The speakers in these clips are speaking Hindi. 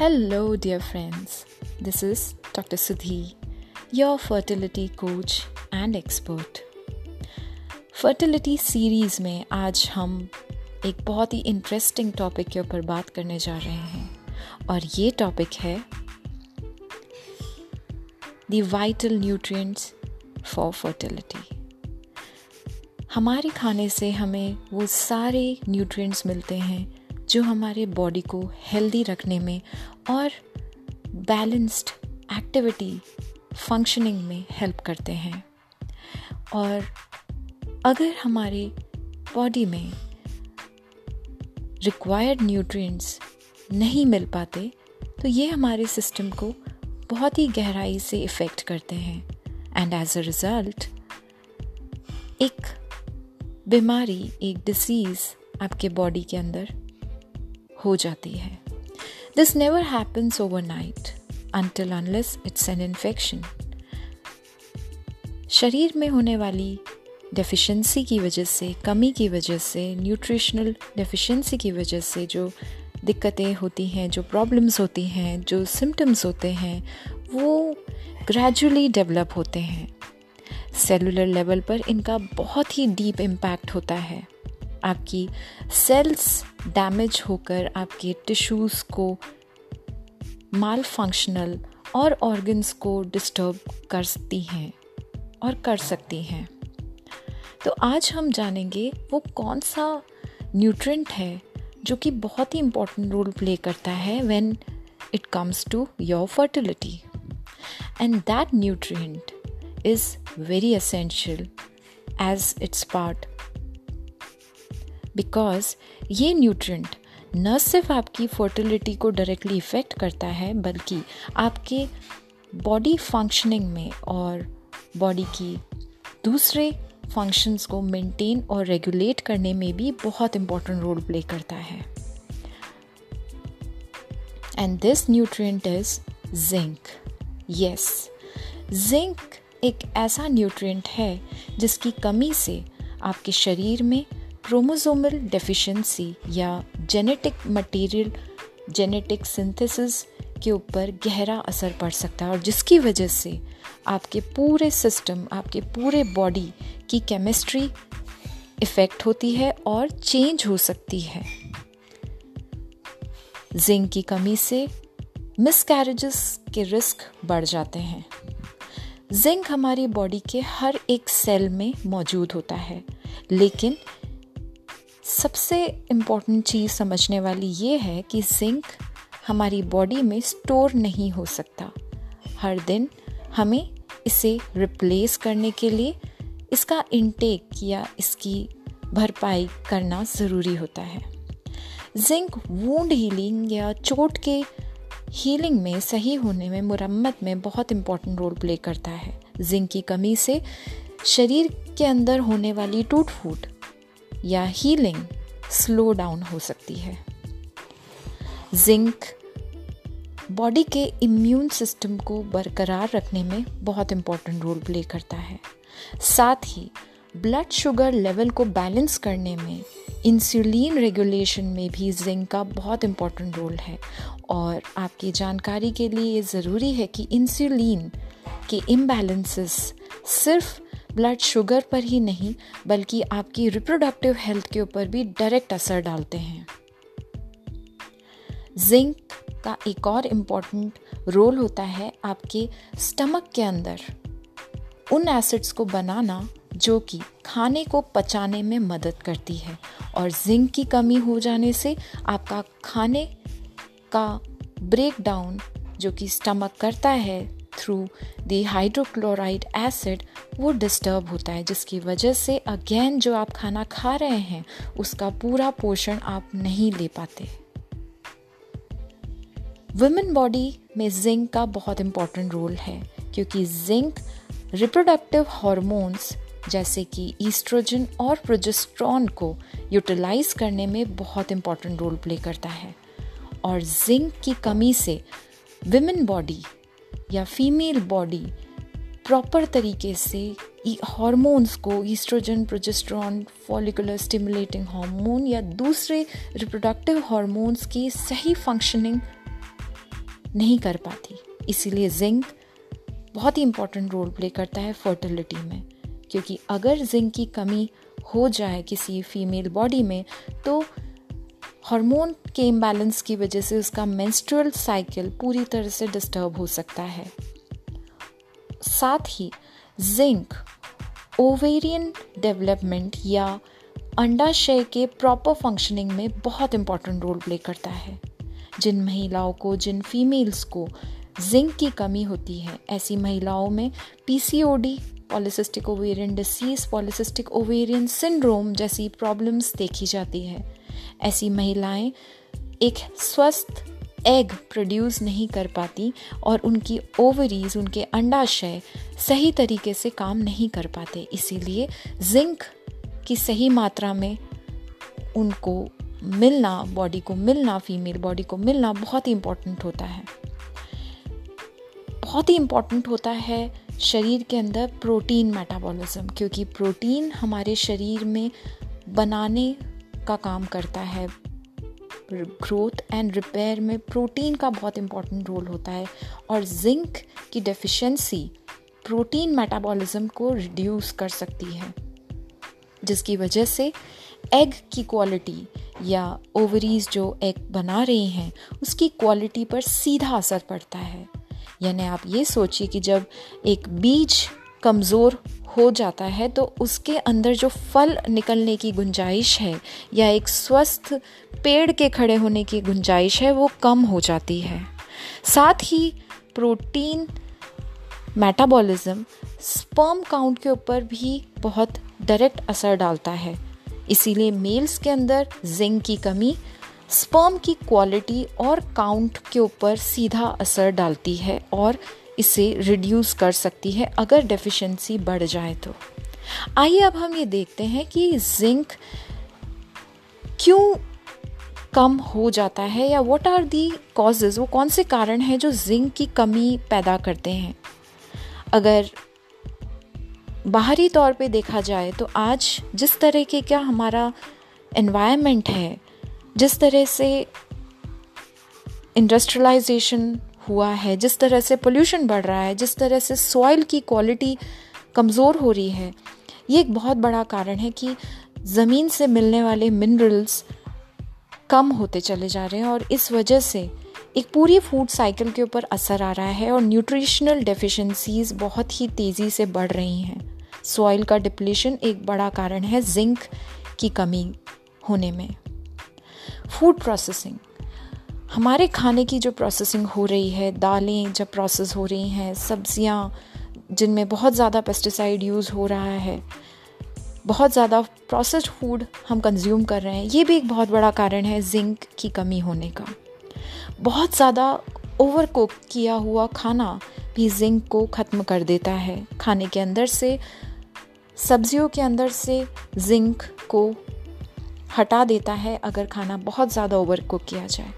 Hello, dear friends. This is Dr. Sudhi, your fertility coach and expert. Fertility series में आज हम एक बहुत ही इंटरेस्टिंग टॉपिक के ऊपर बात करने जा रहे हैं और ये टॉपिक है the vital nutrients for fertility हमारे खाने से हमें वो सारे न्यूट्रिएंट्स मिलते हैं जो हमारे बॉडी को हेल्दी रखने में और बैलेंस्ड एक्टिविटी फंक्शनिंग में हेल्प करते हैं। और अगर हमारे बॉडी में रिक्वायर्ड न्यूट्रिएंट्स नहीं मिल पाते तो ये हमारे सिस्टम को बहुत ही गहराई से इफ़ेक्ट करते हैं। एंड एज अ रिज़ल्ट एक बीमारी, एक डिसीज़ आपके बॉडी के अंदर हो जाती है। Never happens overnight until unless it's an infection शरीर में होने वाली डेफिशिएंसी की वजह से, कमी की वजह से न्यूट्रिशनल डेफिशिएंसी की वजह से जो दिक्कतें होती हैं, जो प्रॉब्लम्स होती हैं, जो सिम्टम्स होते हैं, वो ग्रेजुअली डेवलप होते हैं। सेलुलर लेवल पर इनका बहुत ही डीप इम्पैक्ट होता है। आपकी सेल्स डैमेज होकर आपके टिश्यूज़ को माल फंक्शनल और ऑर्गन्स को डिस्टर्ब कर सकती हैं और कर सकती हैं। तो आज हम जानेंगे वो कौन सा न्यूट्रेंट है जो कि बहुत ही इम्पोर्टेंट रोल प्ले करता है when it comes to your fertility and that nutrient is very essential as it's part because ये न्यूट्रिएंट न सिर्फ़ आपकी फर्टिलिटी को डायरेक्टली इफ़ेक्ट करता है, बल्कि आपके बॉडी फंक्शनिंग में और बॉडी की दूसरे फ़ंक्शंस को मेंटेन और रेगुलेट करने में भी बहुत इंपॉर्टेंट रोल प्ले करता है। And this nutrient is zinc yes zinc एक ऐसा न्यूट्रिएंट है जिसकी कमी से आपके शरीर में क्रोमोसोमल डेफिशिएंसी या जेनेटिक मटेरियल जेनेटिक सिंथेसिस के ऊपर गहरा असर पड़ सकता है और जिसकी वजह से आपके पूरे सिस्टम आपके पूरे बॉडी की केमिस्ट्री इफ़ेक्ट होती है और चेंज हो सकती है। जिंक की कमी से मिसकैरेजेस के रिस्क बढ़ जाते हैं। जिंक हमारी बॉडी के हर एक सेल में मौजूद होता है, लेकिन सबसे इंपॉर्टेंट चीज़ समझने वाली ये है कि जिंक हमारी बॉडी में स्टोर नहीं हो सकता। हर दिन हमें इसे रिप्लेस करने के लिए इसका इनटेक या इसकी भरपाई करना ज़रूरी होता है। जिंक वूंड हीलिंग या चोट के हीलिंग में सही होने में मुरम्मत में बहुत इम्पोर्टेंट रोल प्ले करता है। जिंक की कमी से शरीर के अंदर होने वाली टूट फूट या हीलिंग स्लो डाउन हो सकती है। जिंक बॉडी के इम्यून सिस्टम को बरकरार रखने में बहुत इम्पोर्टेंट रोल प्ले करता है। साथ ही ब्लड शुगर लेवल को बैलेंस करने में इंसुलिन रेगुलेशन में भी जिंक का बहुत इम्पोर्टेंट रोल है। और आपकी जानकारी के लिए ये ज़रूरी है कि इंसुलिन के इम्बैलेंसेस सिर्फ़ ब्लड शुगर पर ही नहीं, बल्कि आपकी रिप्रोडक्टिव हेल्थ के ऊपर भी डायरेक्ट असर डालते हैं। जिंक का एक और इंपॉर्टेंट रोल होता है आपके स्टमक के अंदर। उन एसिड्स को बनाना जो कि खाने को पचाने में मदद करती है, और जिंक की कमी हो जाने से आपका खाने का ब्रेक डाउन जो कि स्टमक करता है थ्रू द हाइड्रोक्लोराइड एसिड वो डिस्टर्ब होता है, जिसकी वजह से अगेन जो आप खाना खा रहे हैं, उसका पूरा पोषण आप नहीं ले पाते। वुमेन बॉडी में जिंक का बहुत इम्पोर्टेंट रोल है, क्योंकि जिंक रिप्रोडक्टिव हॉर्मोन्स जैसे कि ईस्ट्रोजन और प्रोजेस्ट्रॉन को यूटिलाइज करने में बहुत इम्पोर्टेंट रोल प्ले करता है। और जिंक की कमी से विमेन बॉडी या फीमेल बॉडी प्रॉपर तरीके से हार्मोन्स को oestrogen progesterone follicular stimulating hormone या दूसरे रिप्रोडक्टिव हार्मोन्स की सही फंक्शनिंग नहीं कर पाती। इसीलिए जिंक बहुत ही इम्पोर्टेंट रोल प्ले करता है फर्टिलिटी में। क्योंकि अगर जिंक की कमी हो जाए किसी फीमेल बॉडी में तो हार्मोन के इम्बैलेंस की वजह से उसका मेंस्ट्रुअल साइकिल पूरी तरह से डिस्टर्ब हो सकता है। साथ ही जिंक ओवेरियन डेवलपमेंट या अंडाशय के प्रॉपर फंक्शनिंग में बहुत इंपॉर्टेंट रोल प्ले करता है। जिन महिलाओं को, जिन फीमेल्स को जिंक की कमी होती है, ऐसी महिलाओं में PCOD polycystic ovarian disease polycystic ovarian syndrome जैसी प्रॉब्लम्स देखी जाती है। ऐसी महिलाएँ एक स्वस्थ एग प्रोड्यूस नहीं कर पाती और उनकी ओवरीज उनके अंडाशय सही तरीके से काम नहीं कर पाते। इसीलिए जिंक की सही मात्रा में उनको मिलना बॉडी को मिलना फीमेल बॉडी को मिलना बहुत ही इम्पोर्टेंट होता है। बहुत ही इम्पोर्टेंट होता है शरीर के अंदर प्रोटीन मेटाबॉलिज्म क्योंकि प्रोटीन हमारे शरीर में बनाने का काम करता है। ग्रोथ एंड रिपेयर में प्रोटीन का बहुत इंपॉर्टेंट रोल होता है और जिंक की डेफिशिएंसी प्रोटीन मेटाबॉलिज्म को रिड्यूस कर सकती है, जिसकी वजह से एग की क्वालिटी या ओवरीज जो एग बना रही हैं, उसकी क्वालिटी पर सीधा असर पड़ता है। यानी आप ये सोचिए कि जब एक बीज कमज़ोर हो जाता है तो उसके अंदर जो फल निकलने की गुंजाइश है या एक स्वस्थ पेड़ के खड़े होने की गुंजाइश है, वो कम हो जाती है। साथ ही प्रोटीन, मेटाबॉलिज्म, स्पर्म काउंट के ऊपर भी बहुत डायरेक्ट असर डालता है। इसीलिए मेल्स के अंदर जिंक की कमी, स्पर्म की क्वालिटी और काउंट के ऊपर सीधा असर डालती है और इसे रिड्यूस कर सकती है अगर डेफिशिएंसी बढ़ जाए तो। आइए अब हम ये देखते हैं कि जिंक क्यों कम हो जाता है या व्हाट आर दी कॉजेज वो कौन से कारण हैं जो जिंक की कमी पैदा करते हैं? अगर बाहरी तौर पे देखा जाए तो आज जिस तरह के क्या हमारा एनवायरनमेंट है, जिस तरह से इंडस्ट्रियलाइजेशन हुआ है, जिस तरह से पोल्यूशन बढ़ रहा है, जिस तरह से सॉइल की क्वालिटी कमज़ोर हो रही है, ये एक बहुत बड़ा कारण है कि ज़मीन से मिलने वाले मिनरल्स कम होते चले जा रहे हैं और इस वजह से एक पूरी फ़ूड साइकिल के ऊपर असर आ रहा है और न्यूट्रिशनल डेफिशिएंसीज बहुत ही तेज़ी से बढ़ रही हैं। सॉइल का डिप्लीशन एक बड़ा कारण है जिंक की कमी होने में। फ़ूड प्रोसेसिंग हमारे खाने की जो प्रोसेसिंग हो रही है, दालें जब प्रोसेस हो रही हैं, सब्ज़ियाँ जिनमें बहुत ज़्यादा पेस्टिसाइड यूज़ हो रहा है, बहुत ज़्यादा प्रोसेस्ड फ़ूड हम कंज्यूम कर रहे हैं, ये भी एक बहुत बड़ा कारण है जिंक की कमी होने का। बहुत ज़्यादा ओवर कुक किया हुआ खाना भी जिंक को ख़त्म कर देता है। खाने के अंदर से, सब्जियों के अंदर से जिंक को हटा देता है अगर खाना बहुत ज़्यादा ओवर कुक किया जाए।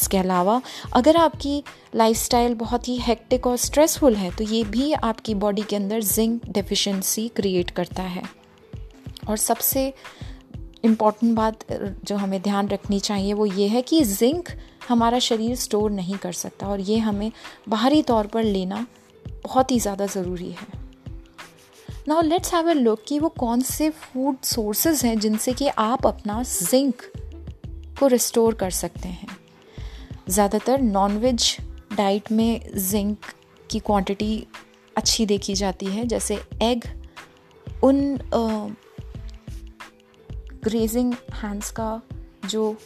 इसके अलावा, अगर आपकी लाइफस्टाइल बहुत ही हेक्टिक और स्ट्रेसफुल है तो ये भी आपकी बॉडी के अंदर जिंक डेफिशिएंसी क्रिएट करता है। और सबसे इंपॉर्टेंट बात जो हमें ध्यान रखनी चाहिए, वो ये है कि जिंक हमारा शरीर स्टोर नहीं कर सकता और ये हमें बाहरी तौर पर लेना बहुत ही ज़्यादा ज़रूरी है। Now let's have a look कि वो कौन से फ़ूड सोर्सेज हैं जिनसे कि आप अपना जिंक को रिस्टोर कर सकते हैं। ज़्यादातर नॉनवेज डाइट में जिंक की क्वांटिटी अच्छी देखी जाती है, जैसे एग उन ग्रेजिंग हैंड्स का जो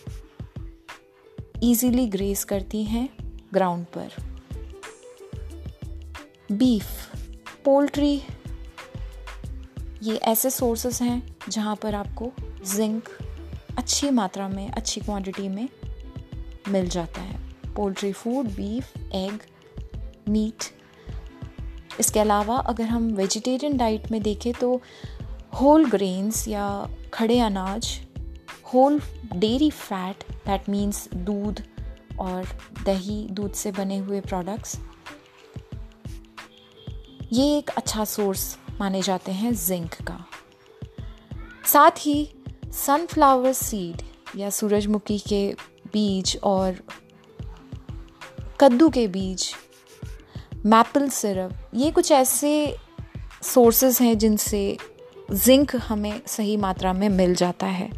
इजीली ग्रेज करती हैं ग्राउंड पर। बीफ पोल्ट्री ये ऐसे सोर्सेस हैं जहाँ पर आपको जिंक अच्छी मात्रा में, अच्छी क्वांटिटी में मिल जाता है। Poultry food, beef, egg, meat. इसके अलावा अगर हम वेजिटेरियन डाइट में देखें तो होल ग्रेन्स या खड़े अनाज whole dairy fat that means दूध और दही, दूध से बने हुए प्रोडक्ट्स ये एक अच्छा सोर्स माने जाते हैं जिंक का। साथ ही सनफ्लावर सीड या सूरजमुखी के बीज और कद्दू के बीज मैपल सिरप ये कुछ ऐसे सोर्सेज हैं जिनसे जिंक हमें सही मात्रा में मिल जाता है।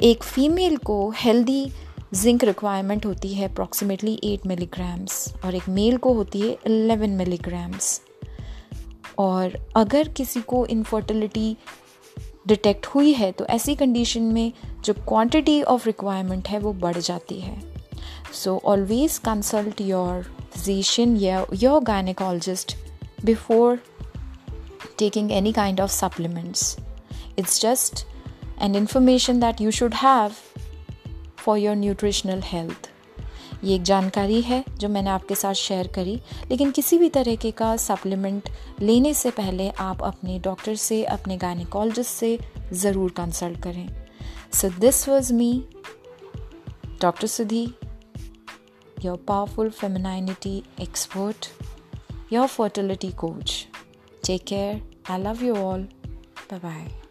एक फीमेल को हेल्दी जिंक रिक्वायरमेंट होती है अप्रॉक्सीमेटली एट मिलीग्राम्स और एक मेल को होती है एलेवन मिलीग्राम्स और अगर किसी को इनफर्टिलिटी डिटेक्ट हुई है तो ऐसी कंडीशन में जो क्वांटिटी ऑफ़ रिक्वायरमेंट है, वो बढ़ जाती है। So always consult your physician या your gynaecologist before taking any kind of supplements it's just and information that you should have for your nutritional health ये एक जानकारी है जो मैंने आपके साथ शेयर करी। लेकिन किसी भी तरीके का सप्लीमेंट लेने से पहले आप अपने डॉक्टर से, अपने गायनिकोलॉजिस्ट से ज़रूर कंसल्ट करें। So this was me doctor Sudhi your powerful femininity expert your fertility coach take care I love you all bye bye